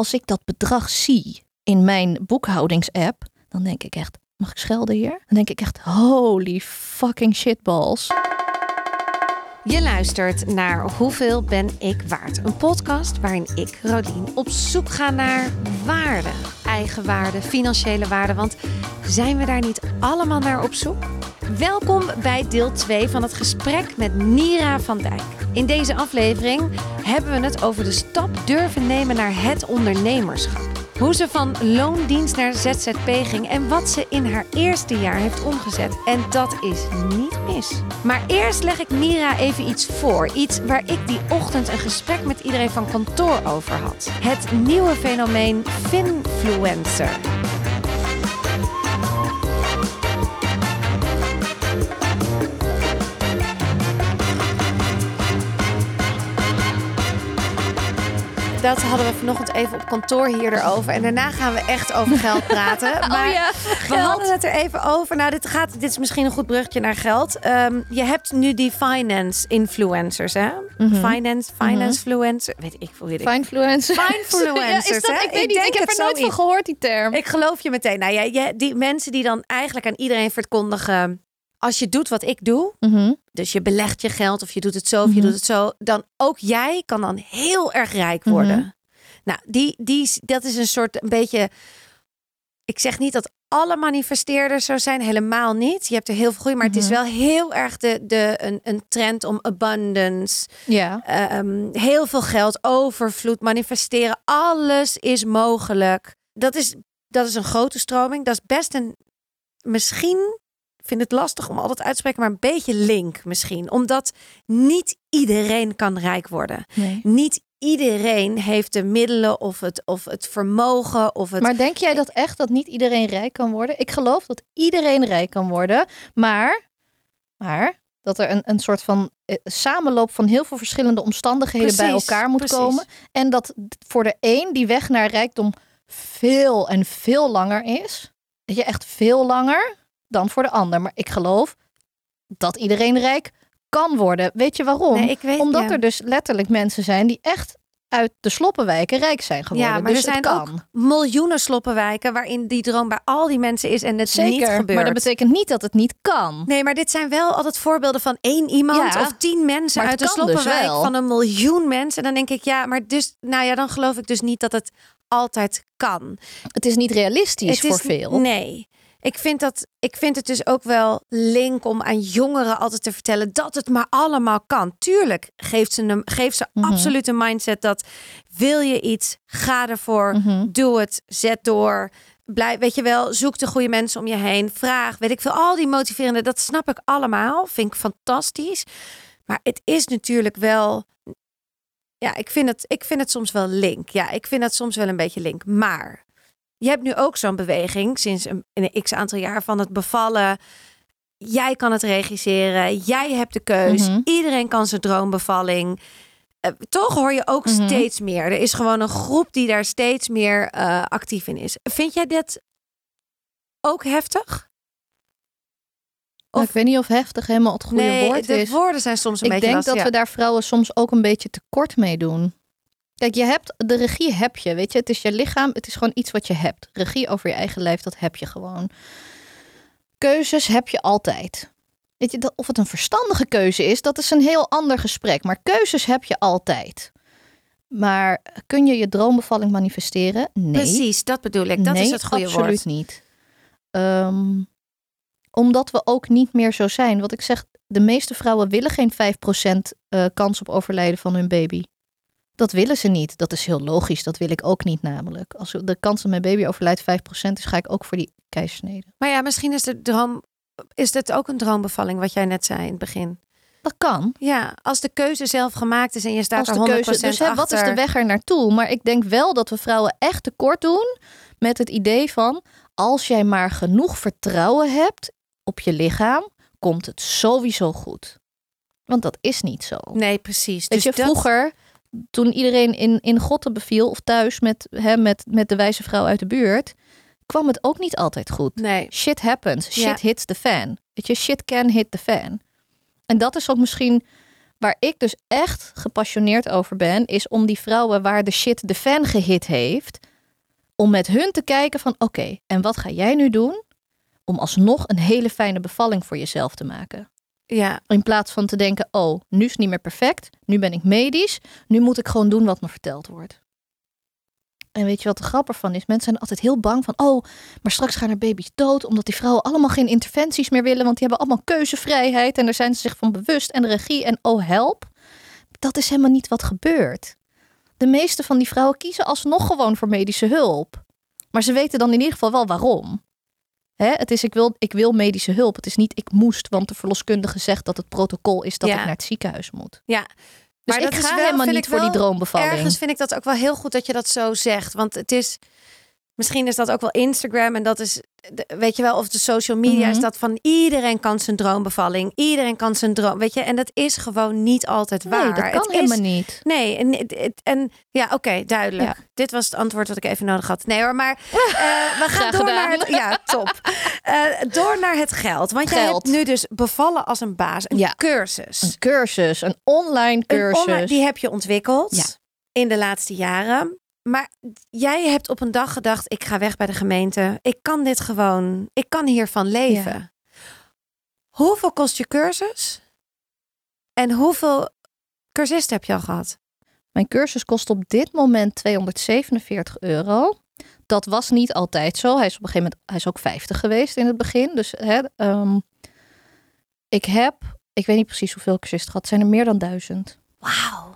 als ik dat bedrag zie in mijn boekhoudingsapp, dan denk ik echt, mag ik schelden hier? Dan denk ik echt, holy fucking shitballs. Je luistert naar Hoeveel ben ik waard? Een podcast waarin ik, Rodien, op zoek ga naar waarde. Eigen waarde, financiële waarde. Want zijn we daar niet allemaal naar op zoek? Welkom bij deel 2 van het gesprek met Nira van Dijk. In deze aflevering hebben we het over de stap durven nemen naar het ondernemerschap. Hoe ze van loondienst naar ZZP ging en wat ze in haar eerste jaar heeft omgezet. En dat is niet mis. Maar eerst leg ik Mira even iets voor. Iets waar ik die ochtend een gesprek met iedereen van kantoor over had. Het nieuwe fenomeen Finfluencer. Dat hadden we vanochtend even op kantoor hier erover. En daarna gaan we echt over geld praten. Maar oh ja, we hadden het er even over. Nou, dit, gaat, dit is misschien een goed bruggetje naar geld. Um, je hebt nu die finance influencers, hè? Mm -hmm. Finance, finance mm. Weet ik hoe je dit... Finefluencers. Finefluencers, ja, is dat, Ik weet niet, ik, ik heb er nooit van gehoord, die term. Ik geloof je meteen. Nou ja, die mensen die dan eigenlijk aan iedereen verkondigen als je doet wat ik doe, mm -hmm. dus je belegt je geld of je doet het zo of mm -hmm. je doet het zo, dan ook jij kan dan heel erg rijk worden. Mm -hmm. Nou, die, die, dat is een soort een beetje. Ik zeg niet dat alle manifesteerders zo zijn, helemaal niet. Je hebt er heel veel groei, maar het is wel heel erg de, de, een, een trend om abundance. Ja. Um, heel veel geld, overvloed, manifesteren. Alles is mogelijk. Dat is, dat is een grote stroming. Dat is best een. Misschien vind het lastig om altijd uit te spreken, maar een beetje link misschien. Omdat niet iedereen kan rijk worden. Nee. Niet iedereen heeft de middelen of het, of het vermogen. Of het... Maar denk jij dat echt dat niet iedereen rijk kan worden? Ik geloof dat iedereen rijk kan worden, maar, maar dat er een, een soort van eh, samenloop van heel veel verschillende omstandigheden precies, bij elkaar moet precies. komen. En dat voor de een die weg naar rijkdom veel en veel langer is. Dat je echt veel langer dan voor de ander. Maar ik geloof dat iedereen rijk kan worden. Weet je waarom? Nee, ik weet, Omdat ja. er dus letterlijk mensen zijn die echt uit de sloppenwijken rijk zijn geworden. Ja, maar dus er zijn kan. ook miljoenen sloppenwijken waarin die droom bij al die mensen is en het Zeker, niet gebeurt. maar dat betekent niet dat het niet kan. Nee, maar dit zijn wel altijd voorbeelden van één iemand Ja, of tien mensen uit de dus sloppenwijk van een miljoen mensen. En dan denk ik, ja, maar dus, nou ja, dan geloof ik dus niet dat het altijd kan. Het is niet realistisch Het is- voor veel. Nee. Ik vind, dat, ik vind het dus ook wel link om aan jongeren altijd te vertellen dat het maar allemaal kan. Tuurlijk geeft ze, een, geeft ze Mhm. absoluut een mindset dat wil je iets, ga ervoor, Mhm. doe het, zet door. Blijf, weet je wel, zoek de goede mensen om je heen. Vraag, weet ik veel, al die motiverende, dat snap ik allemaal. Vind ik fantastisch. Maar het is natuurlijk wel. Ja, ik vind het, ik vind het soms wel link. Ja, ik vind het soms wel een beetje link. Maar je hebt nu ook zo'n beweging sinds een, een x aantal jaar van het bevallen. Jij kan het regisseren. Jij hebt de keus. Mhm. Iedereen kan zijn droombevalling. Eh, toch hoor je ook Mhm. steeds meer. Er is gewoon een groep die daar steeds meer eh, actief in is. Vind jij dit ook heftig? Nou, ik weet niet of heftig helemaal het goede nee, woord de is. woorden zijn soms een ik beetje denk lastig. dat we daar vrouwen soms ook een beetje tekort mee doen. Kijk, je hebt de regie heb je, weet je, het is je lichaam, het is gewoon iets wat je hebt. Regie over je eigen lijf, dat heb je gewoon. Keuzes heb je altijd. Weet je, of het een verstandige keuze is, dat is een heel ander gesprek. Maar keuzes heb je altijd. Maar kun je je droombevalling manifesteren? Nee. Precies, dat bedoel ik. Dat nee, is het goede absoluut woord. niet. Ehm, omdat we ook niet meer zo zijn. Wat ik zeg, de meeste vrouwen willen geen 5% eh, kans op overlijden van hun baby. Dat willen ze niet. Dat is heel logisch. Dat wil ik ook niet namelijk. Als de kans dat mijn baby overlijdt 5% is, ga ik ook voor die keizersnede. Maar ja, misschien is de droom. Is dit ook een droombevalling, wat jij net zei in het begin? Dat kan. Ja, als de keuze zelf gemaakt is en je staat Als er de 100% keuze. Dus hè, wat is de weg er naartoe? Maar ik denk wel dat we vrouwen echt tekort doen met het idee van als jij maar genoeg vertrouwen hebt op je lichaam, komt het sowieso goed. Want dat is niet zo. Nee, precies. Weet dus je, dat- vroeger, toen iedereen in, in Gotten beviel of thuis met, hè, met, met de wijze vrouw uit de buurt, kwam het ook niet altijd goed. Nee. Shit happens. Shit Ja. hits the fan. Weet je, shit can hit the fan. En dat is ook misschien waar ik dus echt gepassioneerd over ben, is om die vrouwen waar de shit de fan gehit heeft, om met hun te kijken van oké, en wat ga jij nu doen om alsnog een hele fijne bevalling voor jezelf te maken? Ja, In plaats van te denken, oh, nu is het niet meer perfect, nu ben ik medisch, nu moet ik gewoon doen wat me verteld wordt. En weet je wat de grap ervan is? Mensen zijn altijd heel bang van, oh, maar straks gaan er baby's dood, omdat die vrouwen allemaal geen interventies meer willen, want die hebben allemaal keuzevrijheid en daar zijn ze zich van bewust en regie en oh help. Dat is helemaal niet wat gebeurt. De meeste van die vrouwen kiezen alsnog gewoon voor medische hulp. Maar ze weten dan in ieder geval wel waarom. Hè, het is ik wil, ik wil medische hulp. Het is niet ik moest, want de verloskundige zegt dat het protocol is dat Ja. ik naar het ziekenhuis moet. ja. Dus Maar ik dat ga wel, helemaal niet voor die droombevalling. Ergens vind ik dat ook wel heel goed dat je dat zo zegt. Want het is. Misschien is dat ook wel Instagram en dat is, weet je wel, of de social media Mhm. is dat van iedereen kan zijn droombevalling, iedereen kan zijn droom, weet je, en dat is gewoon niet altijd waar. nee, dat kan Het is- helemaal niet. Nee, en, en, en ja, oké, duidelijk. Ja. Dit was het antwoord wat ik even nodig had. Nee hoor, maar eh, we gaan door gedaan. naar het, ja, top. Eh, door naar het geld, want jij hebt nu dus bevallen als een baas, een Ja. cursus. Een cursus, een online Een cursus. online- die heb je ontwikkeld Ja. in de laatste jaren. Maar jij hebt op een dag gedacht: ik ga weg bij de gemeente. Ik kan dit gewoon. Ik kan hiervan leven. Hoeveel kost je cursus? En hoeveel cursisten heb je al gehad? Mijn cursus kost op dit moment 247 euro. Dat was niet altijd zo. Hij is op een gegeven moment, hij is ook 50 geweest in het begin. Dus hè, ehm, ik heb, ik weet niet precies hoeveel cursisten gehad. Zijn er meer dan duizend? Wauw.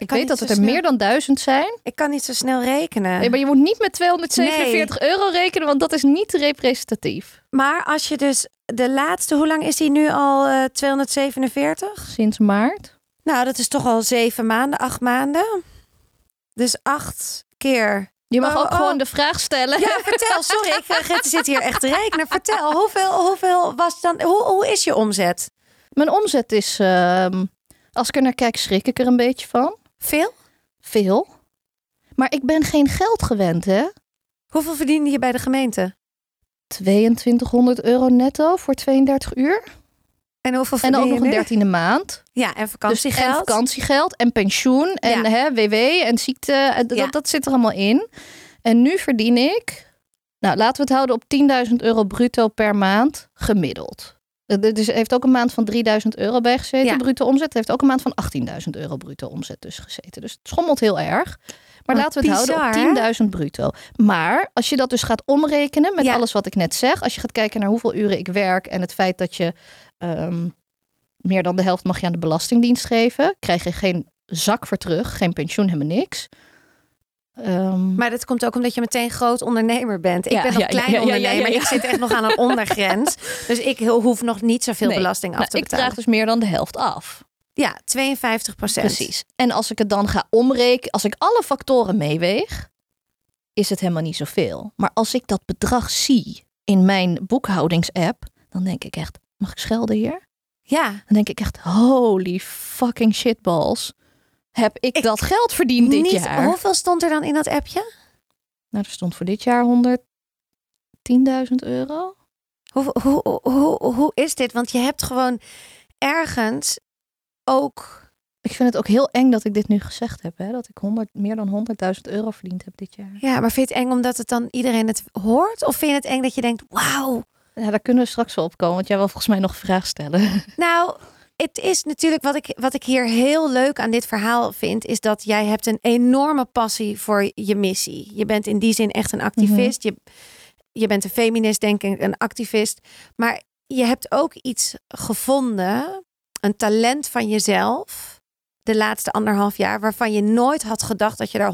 Ik weet dat het er snel. meer dan duizend zijn. Ik kan niet zo snel rekenen. Nee, maar je moet niet met 247 euro rekenen, want dat is niet representatief. Maar als je dus de laatste, hoe lang is die nu al? eh 247? Sinds maart. Nou, dat is toch al zeven maanden, acht maanden. Dus acht keer. Je mag Oh, ook oh. gewoon de vraag stellen. Ja, vertel. Sorry, ik eh, zit hier echt te rekenen. Vertel, hoeveel, hoeveel was dan? Hoe, hoe is je omzet? Mijn omzet is, ehm, als ik er naar kijk, schrik ik er een beetje van. Veel? Veel. Maar ik ben geen geld gewend, hè? Hoeveel verdiende je bij de gemeente? 2200 euro netto voor 32 uur. En hoeveel En ook nog een dertiende maand. Ja, en Dus en vakantiegeld. vakantiegeld en pensioen en Ja. hè, WW en ziekte. en Dat, Ja. dat zit er allemaal in. En nu verdien ik, nou laten we het houden op 10.000 euro bruto per maand gemiddeld. Er dus heeft ook een maand van 3000 euro bij gezeten, Ja. bruto omzet. Heeft ook een maand van 18.000 euro bruto omzet dus gezeten. Dus het schommelt heel erg. Maar Wat laten we het houden op hè? 10.000 bruto. Maar als je dat dus gaat omrekenen met Ja. alles wat ik net zeg. Als je gaat kijken naar hoeveel uren ik werk en het feit dat je ehm, meer dan de helft mag je aan de Belastingdienst geven. Krijg je geen zak voor terug, geen pensioen, helemaal niks. Ehm, Maar dat komt ook omdat je meteen groot ondernemer bent. Ik Ja, ben nog ja, ja, klein ja, ondernemer. Ik zit echt nog aan een ondergrens. Dus ik hoef nog niet zoveel Nee. belasting af nou, te ik betalen. draag dus meer dan de helft af. Ja, 52 procent. Precies. En als ik het dan ga omrekenen, als ik alle factoren meeweeg, is het helemaal niet zoveel. Maar als ik dat bedrag zie in mijn boekhoudingsapp, dan denk ik echt, mag ik schelden hier? Ja, Dan denk ik echt, holy fucking shitballs. Heb ik, Ik- dat geld verdiend dit niet, jaar? Hoeveel stond er dan in dat appje? Nou, er stond voor dit jaar 110.000 euro. Hoe, hoe, hoe, hoe is dit? Want je hebt gewoon ergens ook. Ik vind het ook heel eng dat ik dit nu gezegd heb. Hè? Dat ik 100, meer dan 100.000 euro verdiend heb dit jaar. Ja, maar vind je het eng omdat het dan iedereen het hoort? Of vind je het eng dat je denkt: wauw. Ja, daar kunnen we straks wel op komen. Want jij wil volgens mij nog een vraag stellen. Nou, het is natuurlijk wat ik, wat ik hier heel leuk aan dit verhaal vind, is dat jij hebt een enorme passie voor je missie. Je bent in die zin echt een activist. je, je bent een feminist, denk ik, een activist. Maar je hebt ook iets gevonden, een talent van jezelf, de laatste anderhalf jaar, waarvan je nooit had gedacht dat je daar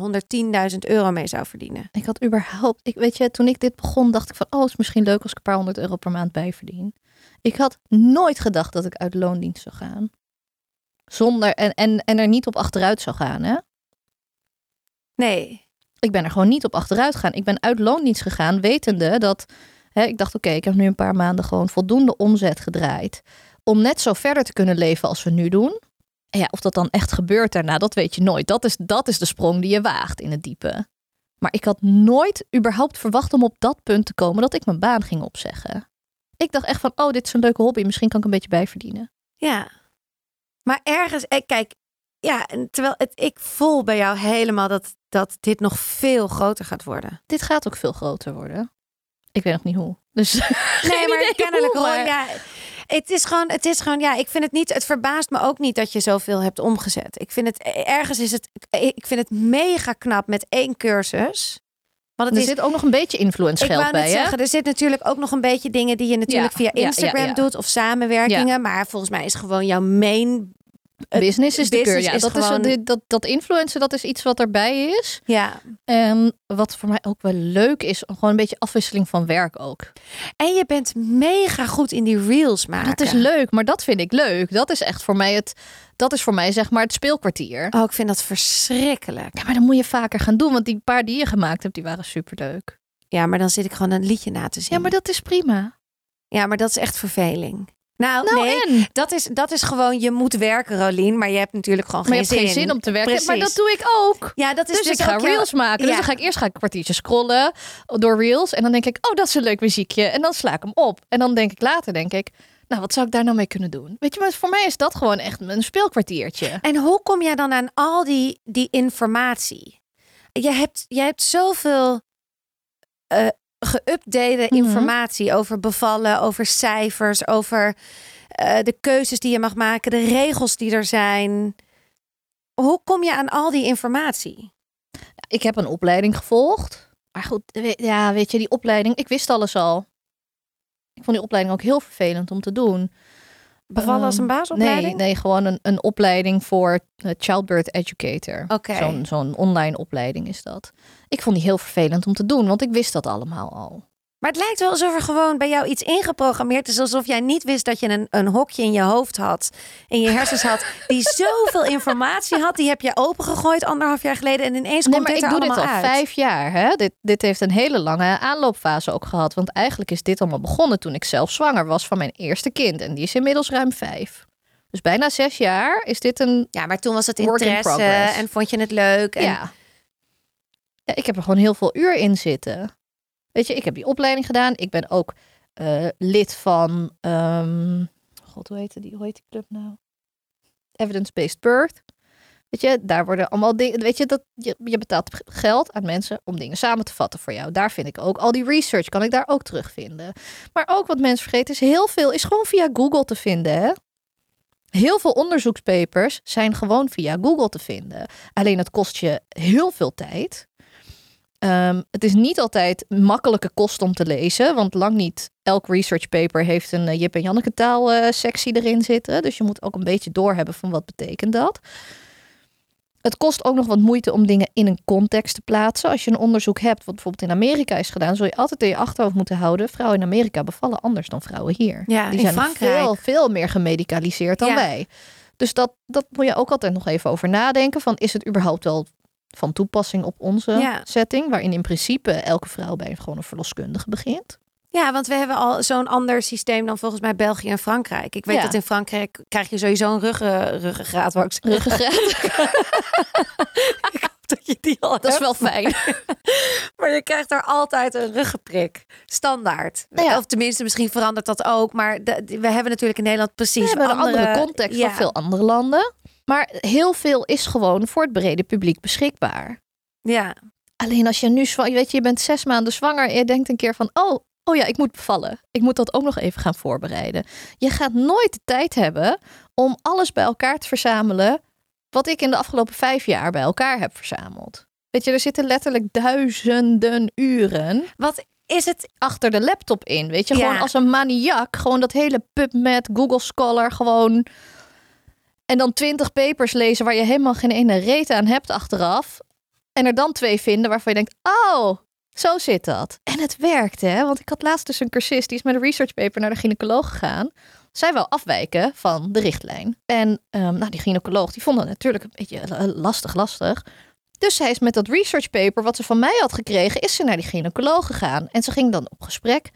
110.000 euro mee zou verdienen. Ik had überhaupt, ik weet je, toen ik dit begon, dacht ik van, oh, het is misschien leuk als ik een paar honderd euro per maand bijverdien. Ik had nooit gedacht dat ik uit loondienst zou gaan. Zonder, en, en, en er niet op achteruit zou gaan, hè? Nee. Ik ben er gewoon niet op achteruit gegaan. Ik ben uit loondienst gegaan, wetende dat, hè, ik dacht, oké, ik heb nu een paar maanden gewoon voldoende omzet gedraaid. Om net zo verder te kunnen leven als we nu doen. En ja, of dat dan echt gebeurt daarna, dat weet je nooit. Dat is, dat is de sprong die je waagt in het diepe. Maar ik had nooit überhaupt verwacht om op dat punt te komen dat ik mijn baan ging opzeggen. Ik dacht echt van, oh, dit is een leuke hobby. Misschien kan ik een beetje bijverdienen. Ja. Maar ergens, eh, kijk, ja, en terwijl het, ik voel bij jou helemaal dat, dat dit nog veel groter gaat worden. Dit gaat ook veel groter worden. Ik weet nog niet hoe. Dus Nee, maar kennelijk hoe, maar- Ja, het is gewoon, het is gewoon, ja, ik vind het niet, het verbaast me ook niet dat je zoveel hebt omgezet. Ik vind het, ergens is het, ik vind het mega knap met één cursus. Want het er is, zit ook nog een beetje influence ik geld wou bij, net zeggen, er zit natuurlijk ook nog een beetje dingen die je natuurlijk Ja, via ja, Instagram ja. doet of samenwerkingen. Maar volgens mij is gewoon jouw main, business is de business keur. Ja, is dat, gewoon- is, dat, dat influencen, dat is iets wat erbij is. ja. En wat voor mij ook wel leuk is, gewoon een beetje afwisseling van werk ook. En je bent mega goed in die reels maken. Dat is leuk, maar dat vind ik leuk. Dat is echt voor mij het, dat is voor mij zeg maar het speelkwartier. Oh, ik vind dat verschrikkelijk. Ja, maar dan moet je vaker gaan doen, want die paar die je gemaakt hebt, die waren superleuk. Ja, maar dan zit ik gewoon een liedje na te zien. Ja, maar dat is prima. Ja, maar dat is echt verveling. Nou, Nou, nee, en? dat is, dat is gewoon, je moet werken, Rolien, maar je hebt natuurlijk gewoon geen hebt zin. geen zin om te werken. Precies. Maar dat doe ik ook. Ja, dat is Dus, dus, ik ga reels maken. Dus Ja. dan ga ik eerst ga ik een kwartiertje scrollen door reels. En dan denk ik, oh, dat is een leuk muziekje. En dan sla ik hem op. En dan denk ik later, denk ik, nou, wat zou ik daar nou mee kunnen doen? Weet je, maar voor mij is dat gewoon echt een speelkwartiertje. En hoe kom jij dan aan al die, die informatie? Je hebt, je hebt zoveel eh geüpdate Mhm. informatie over bevallen, over cijfers, over eh, de keuzes die je mag maken, de regels die er zijn. Hoe kom je aan al die informatie? Ik heb een opleiding gevolgd. Maar goed, ja, weet je, die opleiding, ik wist alles al. Ik vond die opleiding ook heel vervelend om te doen. Bevallen als een Ehm, baasopleiding? Nee, nee gewoon een, een opleiding voor eh, childbirth educator. Oké. Zo'n zo'n online opleiding is dat. Ik vond die heel vervelend om te doen, want ik wist dat allemaal al. Maar het lijkt wel alsof er gewoon bij jou iets ingeprogrammeerd is. Alsof jij niet wist dat je een, een hokje in je hoofd had. In je hersens had. Die zoveel informatie had. Die heb je opengegooid anderhalf jaar geleden. En ineens Nee, komt dit ik er doe dit allemaal al uit. vijf jaar. Hè? Dit, dit heeft een hele lange aanloopfase ook gehad. Want eigenlijk is dit allemaal begonnen toen ik zelf zwanger was van mijn eerste kind. En die is inmiddels ruim vijf. Dus bijna zes jaar is dit een... Ja, maar toen was het in interesse. progress. En vond je het leuk. En Ja. ja. Ik heb er gewoon heel veel uur in zitten. Weet je, ik heb die opleiding gedaan. Ik ben ook eh, lid van... ehm, God, hoe heet die, hoe heet die club nou? Evidence-Based Birth. Weet je, daar worden allemaal dingen... Weet je, dat, je, je betaalt geld aan mensen om dingen samen te vatten voor jou. Daar vind ik ook. Al die research kan ik daar ook terugvinden. Maar ook wat mensen vergeten is heel veel... is gewoon via Google te vinden, hè? Heel veel onderzoekspapers zijn gewoon via Google te vinden. Alleen het kost je heel veel tijd. Ehm, het is niet altijd makkelijke kost om te lezen, want lang niet elk research paper heeft een eh, Jip en Janneke taal eh, sectie erin zitten. Dus je moet ook een beetje doorhebben van wat betekent dat. Het kost ook nog wat moeite om dingen in een context te plaatsen. Als je een onderzoek hebt, wat bijvoorbeeld in Amerika is gedaan, zul je altijd in je achterhoofd moeten houden. Vrouwen in Amerika bevallen anders dan vrouwen hier. Ja, Die zijn Frankrijk. veel, veel meer gemedicaliseerd dan Ja. wij. Dus dat, dat moet je ook altijd nog even over nadenken. Van is het überhaupt wel van toepassing op onze Ja. setting? Waarin in principe elke vrouw bij gewoon een verloskundige begint. Ja, want we hebben al zo'n ander systeem dan volgens mij België en Frankrijk. Ik weet Ja. dat in Frankrijk krijg je sowieso een ruggen, ruggengraat. Wou ik. Ruggengraat. Ik hoop dat je die al dat is wel fijn. Maar je krijgt daar altijd een ruggenprik. Standaard. Nou ja. Of tenminste, misschien verandert dat ook. Maar de- we hebben natuurlijk in Nederland precies We hebben een andere, andere context ja. dan veel andere landen. Maar heel veel is gewoon voor het brede publiek beschikbaar. Ja, Alleen als je nu zwanger, weet je, je bent zes maanden zwanger en je denkt een keer van, oh, oh ja, ik moet bevallen. Ik moet dat ook nog even gaan voorbereiden. Je gaat nooit de tijd hebben om alles bij elkaar te verzamelen wat ik in de afgelopen vijf jaar bij elkaar heb verzameld. Weet je, er zitten letterlijk duizenden uren wat is het? achter de laptop in. Weet je, Ja. gewoon als een maniak. Gewoon dat hele PubMed, Google Scholar, gewoon. En dan twintig papers lezen waar je helemaal geen ene reet aan hebt achteraf. En er dan twee vinden waarvan je denkt, oh, zo zit dat. En het werkt, hè? Want ik had laatst dus een cursist, die is met een research paper naar de gynaecoloog gegaan. Zij wil afwijken van de richtlijn. En ehm, nou, die gynaecoloog, die vond dat natuurlijk een beetje lastig, lastig. Dus zij is met dat research paper wat ze van mij had gekregen, is ze naar die gynaecoloog gegaan. En ze ging dan op gesprek.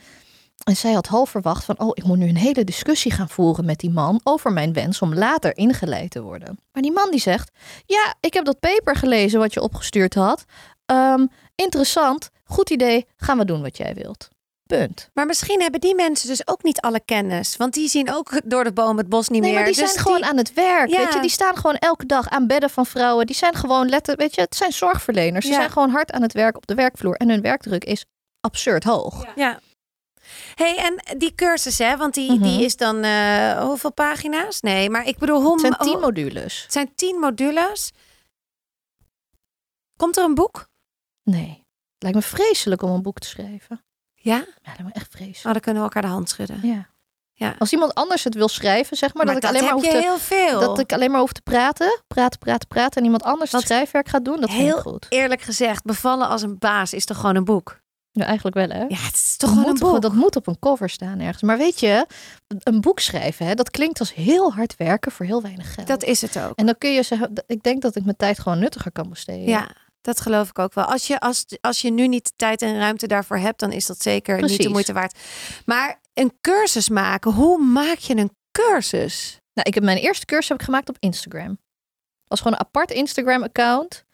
En zij had half verwacht van, oh, ik moet nu een hele discussie gaan voeren met die man over mijn wens om later ingeleid te worden. Maar die man die zegt, ja, ik heb dat paper gelezen wat je opgestuurd had. Ehm, interessant, goed idee, gaan we doen wat jij wilt. Punt. Maar misschien hebben die mensen dus ook niet alle kennis. Want die zien ook door de boom het bos niet Nee, meer. maar die Dus zijn gewoon aan het werk. Ja. Weet je, die staan gewoon elke dag aan bedden van vrouwen. Die zijn gewoon letter, weet je, het zijn zorgverleners. Ze zijn gewoon hard aan het werk op de werkvloer. En hun werkdruk is absurd hoog. Ja. Hey, en die cursus, hè? Want die, Mhm. die is dan eh, hoeveel pagina's? Nee, maar ik bedoel, hoe, Het zijn tien modules. het zijn tien modules. Komt er een boek? Nee. Lijkt me vreselijk om een boek te schrijven. Ja? Ja, lijkt me echt vreselijk. Oh, dan kunnen we elkaar de hand schudden. Ja. Ja. Als iemand anders het wil schrijven, zeg maar, Maar, dat, dat, ik alleen maar hoef te, heel veel. dat ik alleen maar hoef te praten, praten, praten, praten en iemand anders het schrijfwerk gaat doen, dat vind heel ik goed. Eerlijk gezegd, bevallen als een baas is toch gewoon een boek? Ja, eigenlijk wel, hè? Ja, het is toch Dat gewoon een boek? dat moet op een cover staan ergens. Maar weet je, een boek schrijven, hè, dat klinkt als heel hard werken voor heel weinig geld. Dat is het ook. En dan kun je zeggen, ik denk dat ik mijn tijd gewoon nuttiger kan besteden. Ja, dat geloof ik ook wel. Als je, als, als je nu niet de tijd en ruimte daarvoor hebt, dan is dat zeker niet de moeite waard. Maar een cursus maken, hoe maak je een cursus? Nou, ik heb mijn eerste cursus heb ik gemaakt op Instagram. was gewoon een apart Instagram-account.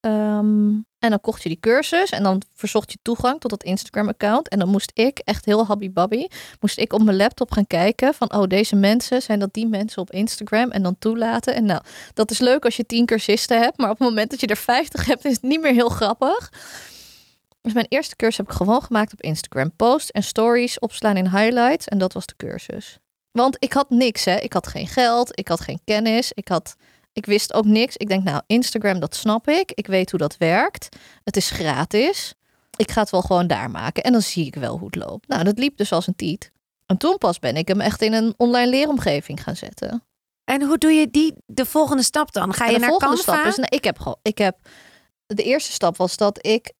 Ehm, en dan kocht je die cursus en dan verzocht je toegang tot dat Instagram-account. En dan moest ik, echt heel habby-babby, moest ik op mijn laptop gaan kijken van, oh, deze mensen, zijn dat die mensen op Instagram? En dan toelaten. En nou, dat is leuk als je tien cursisten hebt, maar op het moment dat je er 50 hebt, is het niet meer heel grappig. Dus mijn eerste cursus heb ik gewoon gemaakt op Instagram. Post en stories opslaan in highlights en dat was de cursus. Want ik had niks, hè. Ik had geen geld, ik had geen kennis, ik had... Ik wist ook niks. Ik denk, nou, Instagram, dat snap ik. Ik weet hoe dat werkt. Het is gratis. Ik ga het wel gewoon daar maken. En dan zie ik wel hoe het loopt. Nou, dat liep dus als een tiet. En toen pas ben ik hem echt in een online leeromgeving gaan zetten. En hoe doe je die de volgende stap dan? Ga je de naar volgende Canva? stap is, nou, ik heb gewoon, ik heb, de eerste stap was dat ik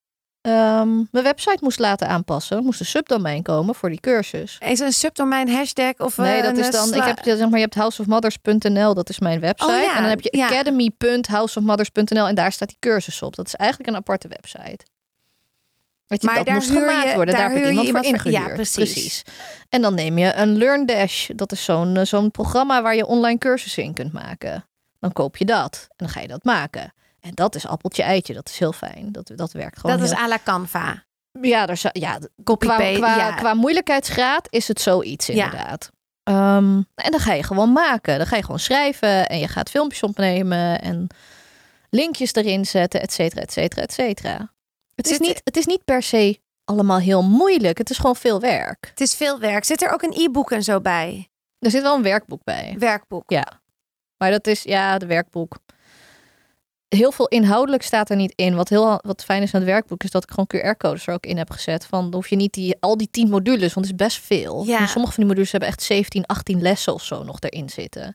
ehm, mijn website moest laten aanpassen. Moest een subdomein komen voor die cursus. Is een subdomein hashtag of Nee, eh, dat een is dan. Ik heb, zeg maar, je hebt houseofmothers.nl, dat is mijn website. Oh ja, en dan heb je ja. academy.houseofmothers.nl en daar staat die cursus op. Dat is eigenlijk een aparte website. Je, Maar dat daar moest gemaakt je- worden. daar Daar, heb je iemand voor iemand voor- ja, ingehuurd. precies. En dan neem je een LearnDash. Dat is zo'n eh, zo'n programma waar je online cursussen in kunt maken. Dan koop je dat en dan ga je dat maken. En dat is appeltje eitje. Dat is heel fijn. Dat, dat werkt gewoon Dat is à la Canva. ja, daar ja, qua, Copy-paste, qua, ja. qua moeilijkheidsgraad is het zoiets Ja. inderdaad. Ehm, en dan ga je gewoon maken. Dan ga je gewoon schrijven en je gaat filmpjes opnemen en linkjes erin zetten, et cetera, et cetera, et cetera. Het is, niet, het is niet per se allemaal heel moeilijk. Het is gewoon veel werk. Het is veel werk. Zit er ook een e-book en zo bij? Er zit wel een werkboek bij. Werkboek. Ja. Maar dat is, ja, de werkboek. Heel veel inhoudelijk staat er niet in. Wat heel wat fijn is aan het werkboek is dat ik gewoon QR-codes er ook in heb gezet. Van dan hoef je niet die, al die tien modules, want het is best veel. Ja. En sommige van die modules hebben echt 17, 18 lessen of zo nog erin zitten.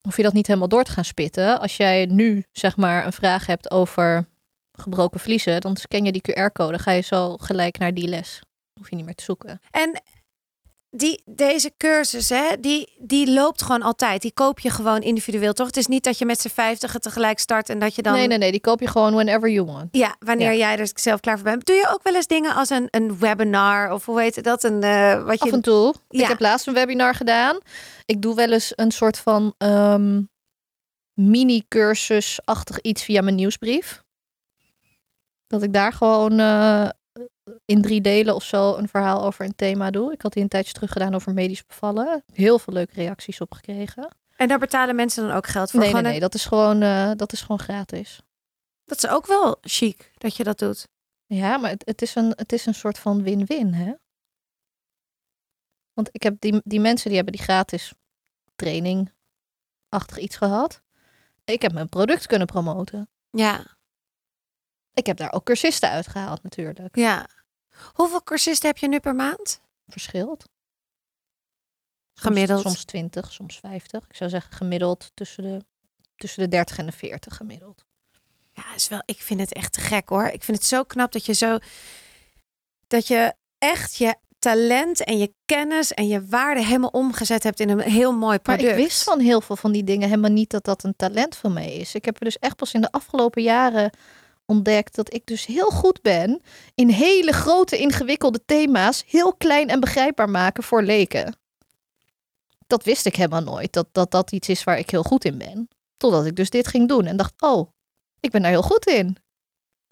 Hoef je dat niet helemaal door te gaan spitten. Als jij nu zeg maar een vraag hebt over gebroken vliezen, dan scan je die QR-code. Ga je zo gelijk naar die les. Hoef je niet meer te zoeken. En die, deze cursus, hè, die, die loopt gewoon altijd. Die koop je gewoon individueel, toch? Het is niet dat je met z'n vijftigen tegelijk start en dat je dan... Nee, nee, nee. Die koop je gewoon whenever you want. Ja, wanneer Ja. jij er zelf klaar voor bent. Doe je ook wel eens dingen als een, een webinar of hoe heet dat? Een, eh, wat je... Af en toe. Ja. Ik heb laatst een webinar gedaan. Ik doe wel eens een soort van ehm, mini-cursus-achtig iets via mijn nieuwsbrief. Dat ik daar gewoon eh, in drie delen of zo een verhaal over een thema doe. Ik had die een tijdje terug gedaan over medisch bevallen. Heel veel leuke reacties op gekregen. En daar betalen mensen dan ook geld voor? Nee, nee, nee. een- Dat is gewoon, eh, dat is gewoon gratis. Dat is ook wel chic dat je dat doet. Ja, maar het, het, is, een, het is een soort van win-win, hè? Want ik heb die, die mensen die hebben die gratis training-achtig iets gehad. Ik heb mijn product kunnen promoten. Ja, Ik heb daar ook cursisten uitgehaald natuurlijk. ja. Hoeveel cursisten heb je nu per maand? Verschilt. Gemiddeld. Soms 20, soms 50. Ik zou zeggen gemiddeld tussen de, tussen de 30 en de 40 gemiddeld. Ja, is wel, ik vind het echt te gek hoor. Ik vind het zo knap dat je zo. Dat je echt je talent en je kennis en je waarde helemaal omgezet hebt in een heel mooi Maar product. ik wist van heel veel van die dingen helemaal niet dat dat een talent van mij is. Ik heb er dus echt pas in de afgelopen jaren ontdekt dat ik dus heel goed ben in hele grote ingewikkelde thema's heel klein en begrijpbaar maken voor leken. Dat wist ik helemaal nooit, dat dat, dat iets is waar ik heel goed in ben. Totdat ik dus dit ging doen en dacht, oh, ik ben daar heel goed in.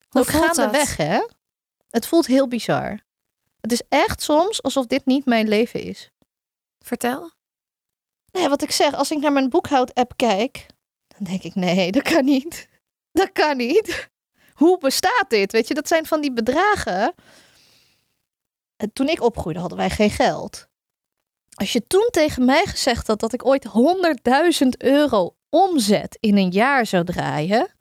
Hoe Ook voelt dat? gaandeweg, hè? Het voelt heel bizar. Het is echt soms alsof dit niet mijn leven is. Vertel. Nee, wat ik zeg, als ik naar mijn boekhoud-app kijk, dan denk ik, nee, dat kan niet. Dat kan niet. Hoe bestaat dit? Weet je, dat zijn van die bedragen. En Toen ik opgroeide hadden wij geen geld. Als je toen tegen mij gezegd had dat ik ooit 100.000 euro omzet in een jaar zou draaien,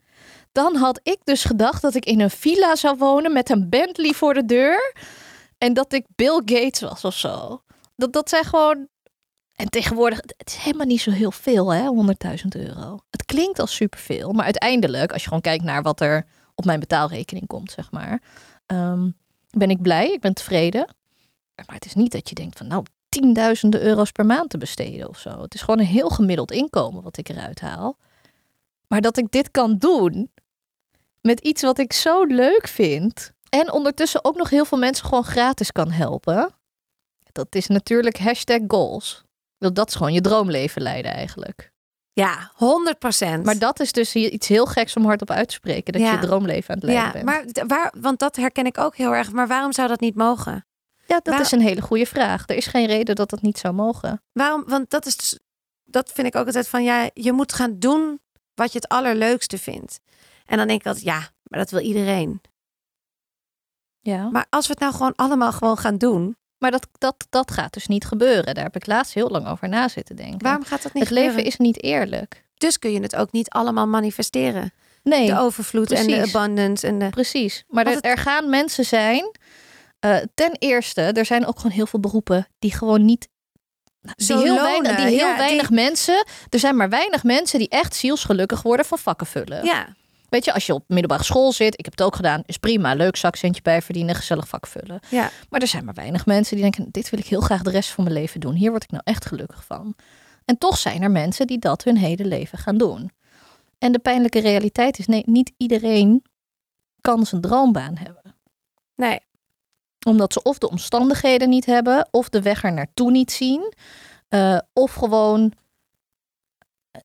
dan had ik dus gedacht dat ik in een villa zou wonen met een Bentley voor de deur en dat ik Bill Gates was of zo. Dat, dat zijn gewoon. En tegenwoordig, het is helemaal niet zo heel veel, hè, 100.000 euro. Het klinkt als superveel, maar uiteindelijk, als je gewoon kijkt naar wat er op mijn betaalrekening komt, zeg maar, ehm, ben ik blij, ik ben tevreden. Maar het is niet dat je denkt van, nou, tienduizenden euro's per maand te besteden of zo. Het is gewoon een heel gemiddeld inkomen wat ik eruit haal. Maar dat ik dit kan doen met iets wat ik zo leuk vind. En ondertussen ook nog heel veel mensen gewoon gratis kan helpen. Dat is natuurlijk hashtag goals. Dat is gewoon je droomleven leiden eigenlijk. Ja, 100 procent. Maar dat is dus iets heel geks om hardop uit te spreken. Dat Ja. je droomleven aan het leiden ja, bent. maar waar, want dat herken ik ook heel erg. Maar waarom zou dat niet mogen? ja, dat waar- is een hele goede vraag. Er is geen reden dat dat niet zou mogen. Waarom? Want dat is dus, dat vind ik ook altijd van ja, je moet gaan doen wat je het allerleukste vindt. En dan denk ik altijd, ja, maar dat wil iedereen. Ja. Maar als we het nou gewoon allemaal gewoon gaan doen, Maar dat, dat, dat gaat dus niet gebeuren. Daar heb ik laatst heel lang over na zitten denken. waarom gaat dat niet het leven is niet eerlijk. Dus kun je het ook niet allemaal manifesteren. Nee, De overvloed en de abundance en de. precies. Maar er, er gaan mensen zijn. eh, ten eerste, er zijn ook gewoon heel veel beroepen die gewoon niet. nou, Die heel, weinig, die heel ja, die- weinig mensen. Er zijn maar weinig mensen die echt zielsgelukkig worden van vakken vullen. Ja, Weet je, als je op middelbare school zit, ik heb het ook gedaan, is prima. Leuk zakcentje bij verdienen, gezellig vak vullen. ja. Maar er zijn maar weinig mensen die denken: dit wil ik heel graag de rest van mijn leven doen. Hier word ik nou echt gelukkig van. En toch zijn er mensen die dat hun hele leven gaan doen. En de pijnlijke realiteit is: nee, niet iedereen kan zijn droombaan hebben. Nee. Omdat ze of de omstandigheden niet hebben, of de weg er naartoe niet zien, eh, of gewoon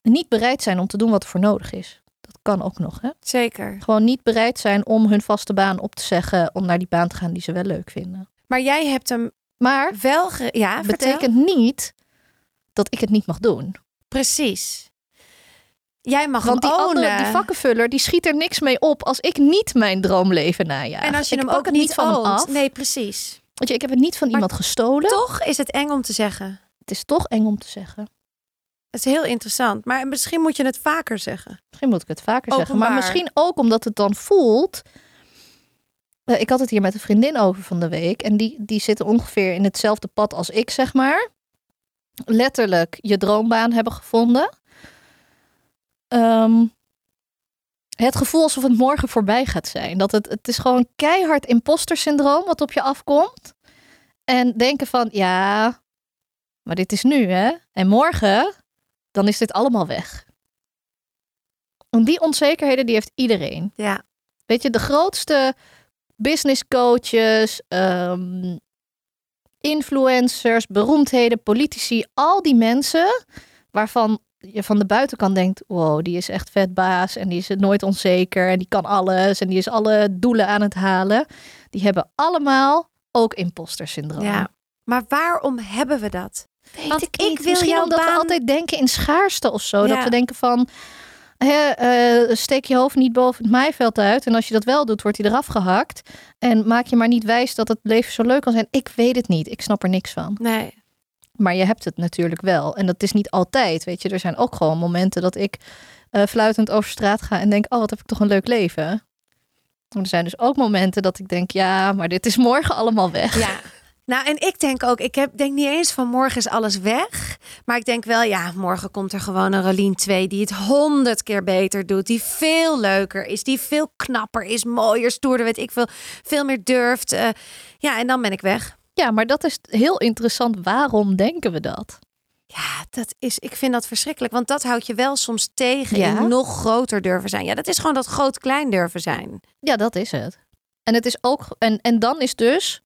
niet bereid zijn om te doen wat er voor nodig is. Kan ook nog, hè? Zeker. Gewoon niet bereid zijn om hun vaste baan op te zeggen om naar die baan te gaan die ze wel leuk vinden. Maar jij hebt hem Maar wel. Ja, vertel. betekent niet dat ik het niet mag doen. Precies. Jij mag Want die andere, die vakkenvuller, die schiet er niks mee op als ik niet mijn droomleven najaag. En als je ik hem ook niet van hem af. Nee, precies. Want je, ik heb het niet van Maar iemand gestolen. Toch is het eng om te zeggen. Het is toch eng om te zeggen. Het is heel interessant. Maar misschien moet je het vaker zeggen. Misschien moet ik het vaker zeggen. Maar misschien ook omdat het dan voelt. Eh, ik had het hier met een vriendin over van de week. En die, die zitten ongeveer in hetzelfde pad als ik, zeg maar. Letterlijk je droombaan hebben gevonden. Ehm, het gevoel alsof het morgen voorbij gaat zijn. Dat het, het is gewoon keihard imposter syndroom wat op je afkomt. En denken van, ja, maar dit is nu, hè? En morgen, dan is dit allemaal weg. En die onzekerheden, die heeft iedereen. Ja. Weet je, de grootste business coaches, ehm, influencers, beroemdheden, politici, al die mensen waarvan je van de buitenkant denkt, wow, die is echt vet baas en die is nooit onzeker en die kan alles en die is alle doelen aan het halen. Die hebben allemaal ook imposter syndroom. ja. Maar waarom hebben we dat? Weet Want ik ik wil Misschien jouw omdat we altijd denken in schaarste of zo. Ja. Dat we denken van, eh, steek je hoofd niet boven het maaiveld uit. En als je dat wel doet, wordt hij eraf gehakt. En maak je maar niet wijs dat het leven zo leuk kan zijn. Ik weet het niet. Ik snap er niks van. Nee. Maar je hebt het natuurlijk wel. En dat is niet altijd. Weet je, er zijn ook gewoon momenten dat ik eh, fluitend over straat ga en denk, oh, wat heb ik toch een leuk leven. Er zijn dus ook momenten dat ik denk, ja, maar dit is morgen allemaal weg. Ja. Nou, en ik denk ook, ik heb, denk niet eens van morgen is alles weg. Maar ik denk wel, ja, morgen komt er gewoon een Rolien 2 die het honderd keer beter doet. Die veel leuker is, die veel knapper is, mooier, stoerder, weet ik veel. Veel meer durft. eh, ja, en dan ben ik weg. Ja, maar dat is heel interessant. Waarom denken we dat? Ja, dat is, ik vind dat verschrikkelijk. Want dat houdt je wel soms tegen Ja. in nog groter durven zijn. Ja, dat is gewoon dat groot-klein durven zijn. Ja, dat is het. En het is ook. En, en dan is dus.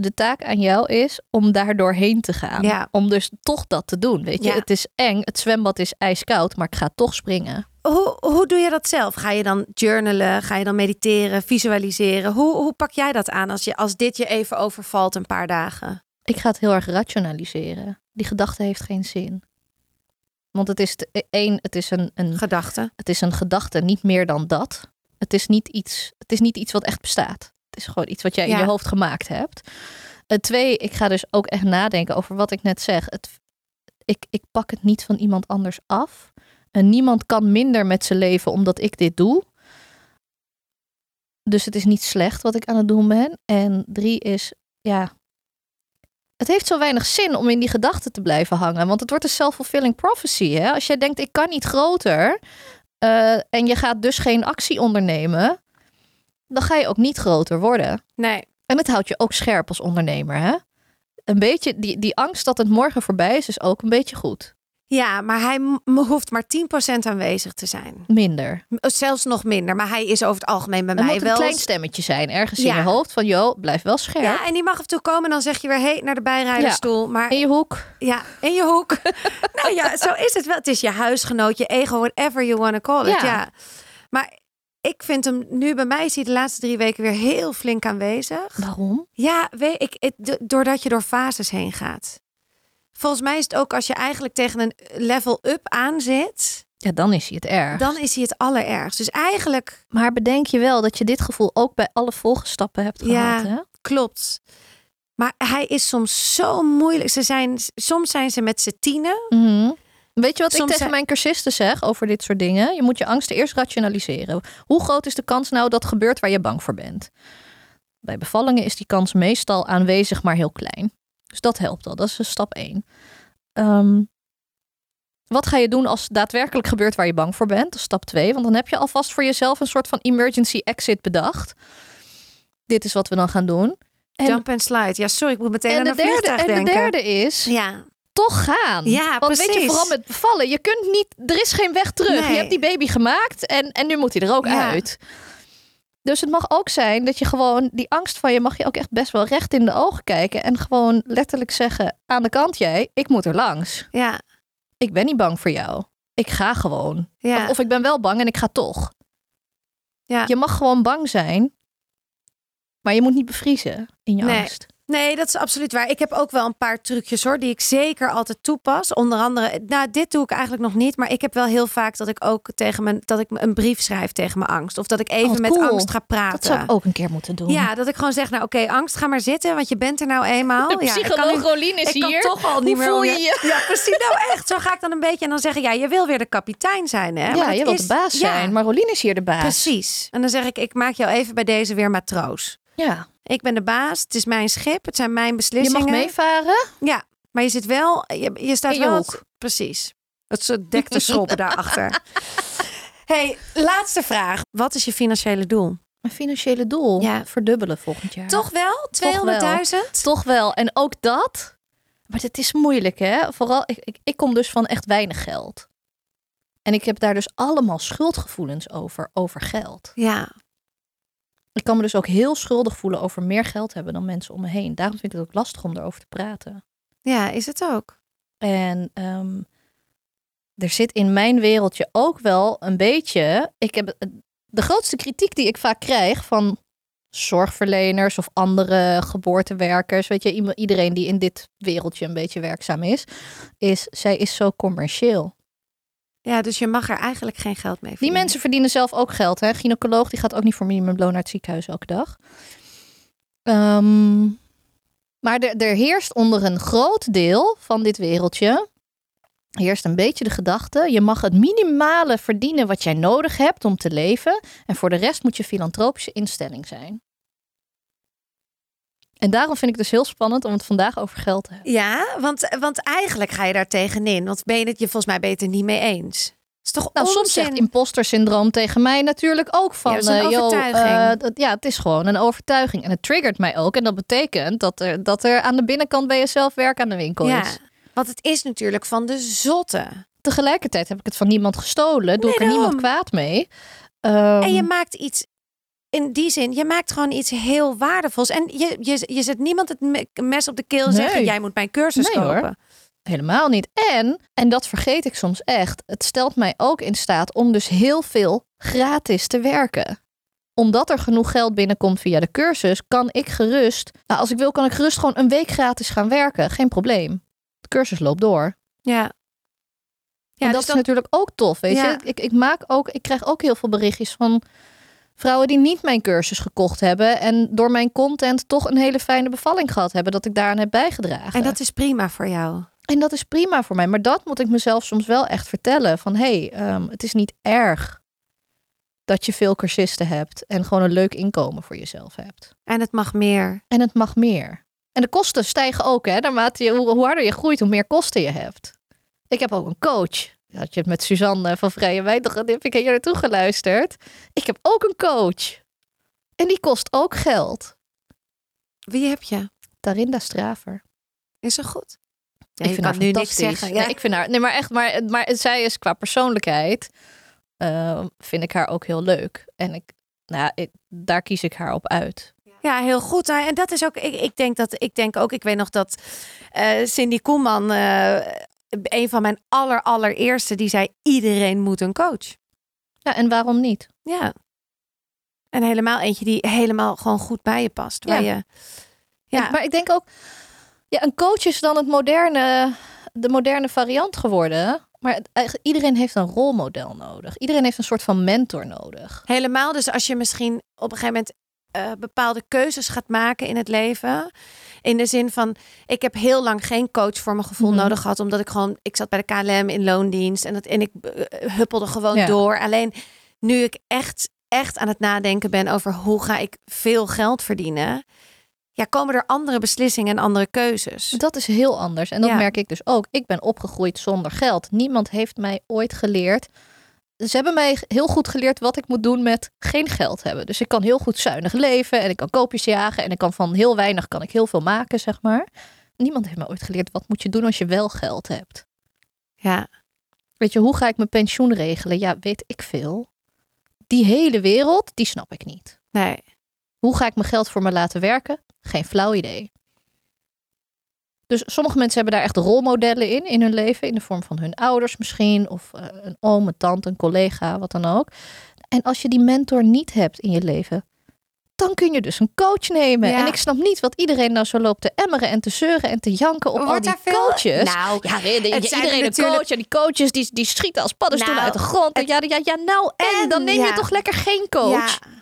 De taak aan jou is om daar doorheen te gaan. Ja. Om dus toch dat te doen. Weet je, Ja. het is eng. Het zwembad is ijskoud, maar ik ga toch springen. hoe, hoe doe je dat zelf? Ga je dan journalen? Ga je dan mediteren, visualiseren? Hoe, hoe pak jij dat aan als, je, als dit je even overvalt een paar dagen? Ik ga het heel erg rationaliseren. Die gedachte heeft geen zin. Want het is te- één, het is een, een, Gedachten. het is een gedachte, niet meer dan dat. Het is niet iets, het is niet iets wat echt bestaat. Is gewoon iets wat jij in je hoofd gemaakt hebt. Uh, twee, ik ga dus ook echt nadenken over wat ik net zeg. Het, ik, ik pak het niet van iemand anders af. En niemand kan minder met zijn leven omdat ik dit doe. Dus het is niet slecht wat ik aan het doen ben. En drie is, ja, het heeft zo weinig zin om in die gedachten te blijven hangen. Want het wordt een self-fulfilling prophecy. Hè? Als jij denkt, ik kan niet groter. eh, en je gaat dus geen actie ondernemen. Dan ga je ook niet groter worden. Nee. En het houdt je ook scherp als ondernemer. Hè? Een beetje, die, die angst dat het morgen voorbij is, is ook een beetje goed. Ja, maar hij hoeft maar 10% aanwezig te zijn. Minder. Zelfs nog minder. Maar hij is over het algemeen bij Er mij moet een klein stemmetje zijn, ergens Ja. in je hoofd. Van, joh, blijf wel scherp. Ja, en die mag af en toe komen en dan zeg je weer hey naar de bijrijdersstoel. Maar In je hoek. ja, in je hoek. nou ja, zo is het wel. Het is je huisgenoot, je ego, whatever you want to call it. Ja. Ja. Maar ik vind hem nu bij mij is hij de laatste drie weken weer heel flink aanwezig. Waarom? Ja, weet ik, het, do- doordat je door fases heen gaat. Volgens mij is het ook als je eigenlijk tegen een level up aan zit, Ja, dan is hij het erg. dan is hij het allerergst. Dus eigenlijk Maar bedenk je wel dat je dit gevoel ook bij alle volgestappen hebt Ja. gehad. Hè? klopt. Maar hij is soms zo moeilijk. Ze zijn, soms zijn ze met z'n tienen. Mhm. Weet je wat Soms ik tegen mijn cursisten zeg over dit soort dingen? Je moet je angsten eerst rationaliseren. Hoe groot is de kans nou dat gebeurt waar je bang voor bent? Bij bevallingen is die kans meestal aanwezig, maar heel klein. Dus dat helpt al. Dat is stap 1. wat ga je doen als daadwerkelijk gebeurt waar je bang voor bent? Dat is stap 2. Want dan heb je alvast voor jezelf een soort van emergency exit bedacht. Dit is wat we dan gaan doen. En, Jump and slide. Ja, sorry, ik moet meteen en, aan de, een derde, vliegtuig en de derde is Ja, toch gaan. Ja, Want weet je, vooral met bevallen, je kunt niet, er is geen weg terug. Nee. Je hebt die baby gemaakt en, en nu moet hij er ook Ja. uit. Dus het mag ook zijn dat je gewoon, die angst van je mag je ook echt best wel recht in de ogen kijken. En gewoon letterlijk zeggen, aan de kant jij, ik moet er langs. ja, Ik ben niet bang voor jou. Ik ga gewoon. ja. Of, of ik ben wel bang en ik ga toch. Ja. Je mag gewoon bang zijn. Maar je moet niet bevriezen in je Nee. angst. Nee, dat is absoluut waar. Ik heb ook wel een paar trucjes hoor, die ik zeker altijd toepas. Onder andere, nou, dit doe ik eigenlijk nog niet, maar ik heb wel heel vaak dat ik ook tegen mijn, dat ik een brief schrijf tegen mijn angst. Of dat ik even wat met angst ga praten. Dat zou ik ook een keer moeten doen. Ja, dat ik gewoon zeg, nou oké, angst, ga maar zitten, want je bent er nou eenmaal. De ja, psycholoog nu- Rolien is ik kan hier. toch al niet Hoe meer voel je je? Ja, precies. Nou echt, zo ga ik dan een beetje en dan zeggen, ja, je wil weer de kapitein zijn, hè? Ja, Maar je is- de baas ja, zijn. Maar Rolien is hier de baas. Precies. En dan zeg ik, ik maak jou even bij deze weer matroos. Ja. Ik ben de baas, het is mijn schip, het zijn mijn Je beslissingen. mag meevaren. Ja, maar je zit wel, je, je staat In je wel... hoek. Precies. Het soort dekte schoppen daarachter. hey, laatste vraag. Wat is je financiële doel? Mijn financiële doel. Ja. Verdubbelen volgend jaar. Toch wel? 200.000? Toch wel. En ook dat. Maar het is moeilijk, hè? Vooral, ik, ik, ik kom dus van echt weinig geld. En ik heb daar dus allemaal schuldgevoelens over, over geld. Ja. Ik kan me dus ook heel schuldig voelen over meer geld hebben dan mensen om me heen. Daarom vind ik het ook lastig om erover te praten. Ja, is het ook. En ehm, er zit in mijn wereldje ook wel een beetje. Ik heb de grootste kritiek die ik vaak krijg van zorgverleners of andere geboortewerkers, weet je, iedereen die in dit wereldje een beetje werkzaam is, is zij is zo commercieel. Ja, dus je mag er eigenlijk geen geld mee Die verdienen. mensen verdienen zelf ook geld. Hè? Gynaecoloog die gaat ook niet voor minimumloon naar het ziekenhuis elke dag. Ehm, maar er, er heerst onder een groot deel van dit wereldje heerst een beetje de gedachte: je mag het minimale verdienen wat jij nodig hebt om te leven, en voor de rest moet je filantropische instelling zijn. En daarom vind ik het dus heel spannend om het vandaag over geld te hebben. Ja, want, want eigenlijk ga je daar tegenin. Want ben je het je volgens mij beter niet mee eens. is toch Nou, soms zegt imposter syndroom tegen mij natuurlijk ook van... Ja, dat eh, overtuiging. eh, dat, ja, het is gewoon een overtuiging. En het triggert mij ook. En dat betekent dat er, dat er aan de binnenkant bij jezelf werk aan de winkel ja, is. want het is natuurlijk van de zotte. Tegelijkertijd heb ik het van niemand gestolen. Doe ik er niemand kwaad mee. Ehm, En je maakt iets, in die zin, je maakt gewoon iets heel waardevols. En je, je, je zet niemand het me- mes op de keel en Nee. zeggen, jij moet mijn cursus Nee, hoor. Helemaal niet. En, en dat vergeet ik soms echt, het stelt mij ook in staat om dus heel veel gratis te werken. Omdat er genoeg geld binnenkomt via de cursus, kan ik gerust, nou, als ik wil, kan ik gerust gewoon een week gratis gaan werken. Geen probleem. De cursus loopt door. Ja. Ja, en dat dus is dan- natuurlijk ook tof, weet Ja. je. Ik, ik maak ook, ik krijg ook heel veel berichtjes van vrouwen die niet mijn cursus gekocht hebben en door mijn content toch een hele fijne bevalling gehad hebben, dat ik daaraan heb bijgedragen. En dat is prima voor jou. En dat is prima voor mij, maar dat moet ik mezelf soms wel echt vertellen van hé, hey, ehm, het is niet erg dat je veel cursisten hebt en gewoon een leuk inkomen voor jezelf hebt. En het mag meer. En het mag meer. En de kosten stijgen ook, hè? Naarmate je, hoe, hoe harder je groeit, hoe meer kosten je hebt. Ik heb ook een coach. Had je het met Suzanne van Vrije Weinig, die heb ik hier naartoe geluisterd. Ik heb ook een coach. En die kost ook geld. Wie heb je? Tarinda Straver. Is ze goed? Ja, ik vind kan haar nu niks fantastisch. zeggen. Nee, Ja. ik vind haar, nee, maar echt, maar, maar zij is qua persoonlijkheid, eh, vind ik haar ook heel leuk. En ik, nou, ja, ik, daar kies ik haar op uit. Ja, heel goed. En dat is ook, ik, ik denk dat, ik denk ook, ik weet nog dat eh, Cindy Koeman, eh, een van mijn aller, allereerste, die zei: iedereen moet een coach. Ja, en waarom niet? Ja. En helemaal eentje die helemaal gewoon goed bij je past. Waar Ja. je, ja, maar ik denk ook, ja, een coach is dan het moderne, de moderne variant geworden. Maar het- eigenlijk, iedereen heeft een rolmodel nodig. Iedereen heeft een soort van mentor nodig. helemaal. Dus als je misschien op een gegeven moment eh, bepaalde keuzes gaat maken in het leven. In de zin van, ik heb heel lang geen coach voor mijn gevoel Mhm. nodig gehad. Omdat ik gewoon, ik zat bij de KLM in loondienst. En, dat, en ik eh, huppelde gewoon Ja. door. Alleen nu ik echt, echt aan het nadenken ben over hoe ga ik veel geld verdienen. Ja, komen er andere beslissingen en andere keuzes. Dat is heel anders. En dat Ja. merk ik dus ook. Ik ben opgegroeid zonder geld. Niemand heeft mij ooit geleerd. Ze hebben mij heel goed geleerd wat ik moet doen met geen geld hebben. Dus ik kan heel goed zuinig leven en ik kan koopjes jagen en ik kan van heel weinig kan ik heel veel maken, zeg maar. Niemand heeft me ooit geleerd wat moet je doen als je wel geld hebt. Ja, Weet je, hoe ga ik mijn pensioen regelen? Ja, weet ik veel. Die hele wereld, die snap ik niet. nee. Hoe ga ik mijn geld voor me laten werken? Geen flauw idee. Dus sommige mensen hebben daar echt rolmodellen in, in hun leven. In de vorm van hun ouders misschien. Of eh, een oom, een tante, een collega, wat dan ook. En als je die mentor niet hebt in je leven... dan kun je dus een coach nemen. Ja. En ik snap niet wat iedereen nou zo loopt te emmeren... en te zeuren en te janken op al die daar veel- coaches. Nou, Ja, er iedereen een coach. En die coaches die, die schieten als paddenstoelen Nou, uit de grond. En ja, ja, ja, nou en, En, dan neem ja. je toch lekker geen coach. Ja.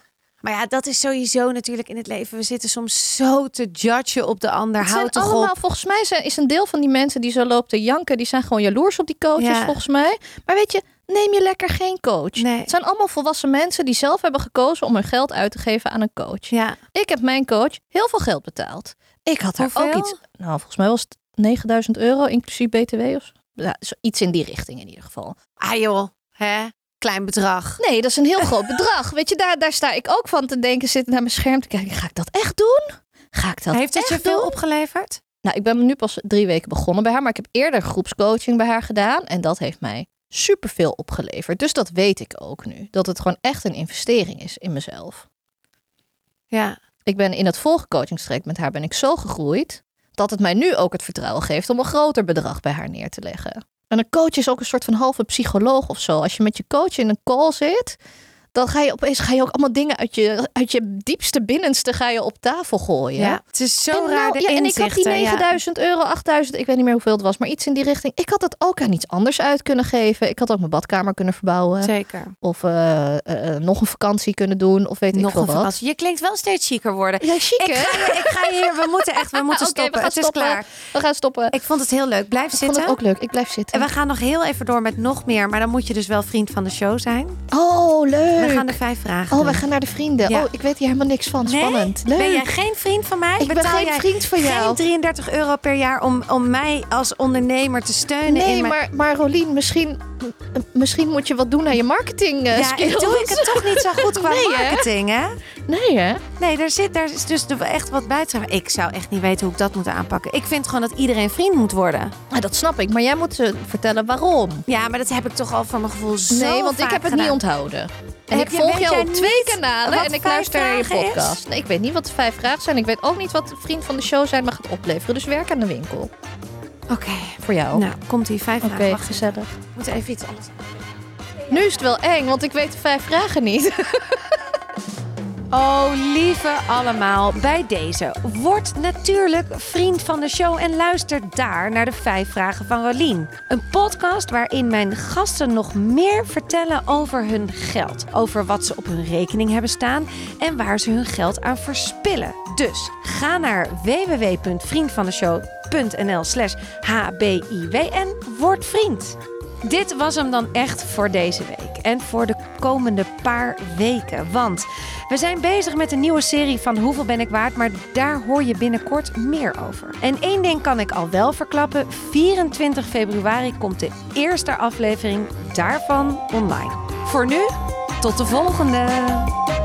Maar ja, dat is sowieso natuurlijk in het leven. We zitten soms zo te judgen op de ander. Het zijn Houd toch allemaal, op. volgens mij zijn, is een deel van die mensen die zo lopen te janken, die zijn gewoon jaloers op die coaches, Ja. volgens mij. Maar weet je, neem je lekker geen coach. Nee. Het zijn allemaal volwassen mensen die zelf hebben gekozen om hun geld uit te geven aan een coach. Ja, Ik heb mijn coach heel veel geld betaald. Ik had daar ook iets. Nou, volgens mij was het 9000 euro, inclusief BTW of zo. Ja, iets in die richting in ieder geval. ah joh, hè? Klein bedrag. Nee, dat is een heel groot bedrag. Weet je, daar, daar sta ik ook van te denken, zitten naar mijn scherm te kijken. Ga ik dat echt doen? Ga ik dat Heeft het je veel doen? opgeleverd? Nou, ik ben nu pas drie weken begonnen bij haar, maar ik heb eerder groepscoaching bij haar gedaan. En dat heeft mij superveel opgeleverd. Dus dat weet ik ook nu. Dat het gewoon echt een investering is in mezelf. Ja. Ik ben in het volgecoachingstraject met haar ben ik zo gegroeid. Dat het mij nu ook het vertrouwen geeft om een groter bedrag bij haar neer te leggen. En een coach is ook een soort van halve psycholoog of zo. Als je met je coach in een call zit, dan ga je opeens ga je ook allemaal dingen uit je, uit je diepste binnenste ga je op tafel gooien. ja. Het is zo En, raar nou, de ja, en ik had die inzichten, ja. 9000 euro, 8000, ik weet niet meer hoeveel het was, maar iets in die richting. Ik had het ook aan iets anders uit kunnen geven. Ik had ook mijn badkamer kunnen verbouwen. Zeker. Of eh, eh, eh, nog een vakantie kunnen doen. Of weet ik Nog veel een wat. vakantie. Je klinkt wel steeds chiquer worden. Ja, chic Ik ga, ik hier, we moeten echt, we moeten stoppen. het is stoppen. klaar. We gaan stoppen. Ik vond het heel leuk. Blijf Ik vond zitten. het ook leuk. Ik blijf zitten. En we gaan nog heel even door met nog meer. Maar dan moet je dus wel vriend van de show zijn. Oh, leuk. We gaan de vijf vragen Oh, we gaan naar de vrienden. Ja. Oh, ik weet hier helemaal niks van. Spannend. Nee? Leuk. Ben jij geen vriend van mij? Ik ben geen jij vriend van jou. Geen 33 euro per jaar om, om mij als ondernemer te steunen. Nee, in mijn... maar, maar Rolien, misschien, misschien moet je wat doen aan je marketing eh, ja, skills. ik doe ik het toch niet zo goed qua Nee, marketing, hè? Nee, hè? Nee, daar, zit, daar is dus echt wat bij te. Ik zou echt niet weten hoe ik dat moet aanpakken. Ik vind gewoon dat iedereen vriend moet worden. Ah, dat snap ik. Maar jij moet ze vertellen waarom. Ja, maar dat heb ik toch al voor mijn gevoel zo nee, want ik heb het gedaan. niet onthouden. En Heb ik volg jou op twee kanalen en ik luister naar je podcast. Nee, ik weet niet wat de vijf vragen zijn. Ik weet ook niet wat de vriend van de show zijn maar gaat opleveren. Dus werk aan de winkel. Oké. Voor jou. Nou, komt die vijf Oké, vragen. Wacht, gezellig. we moeten even iets anders. Nu is het wel eng, want ik weet de vijf vragen niet. Oh, lieve allemaal, bij deze. Word natuurlijk vriend van de show en luister daar naar de vijf vragen van Rolien. Een podcast waarin mijn gasten nog meer vertellen over hun geld. Over wat ze op hun rekening hebben staan en waar ze hun geld aan verspillen. Dus ga naar www.vriendvandeshow.nl slash hbiw en word vriend. Dit was hem dan echt voor deze week en voor de komende paar weken. Want we zijn bezig met een nieuwe serie van Hoeveel ben ik waard, maar daar hoor je binnenkort meer over. En één ding kan ik al wel verklappen: 24 februari komt de eerste aflevering daarvan online. Voor nu, tot de volgende!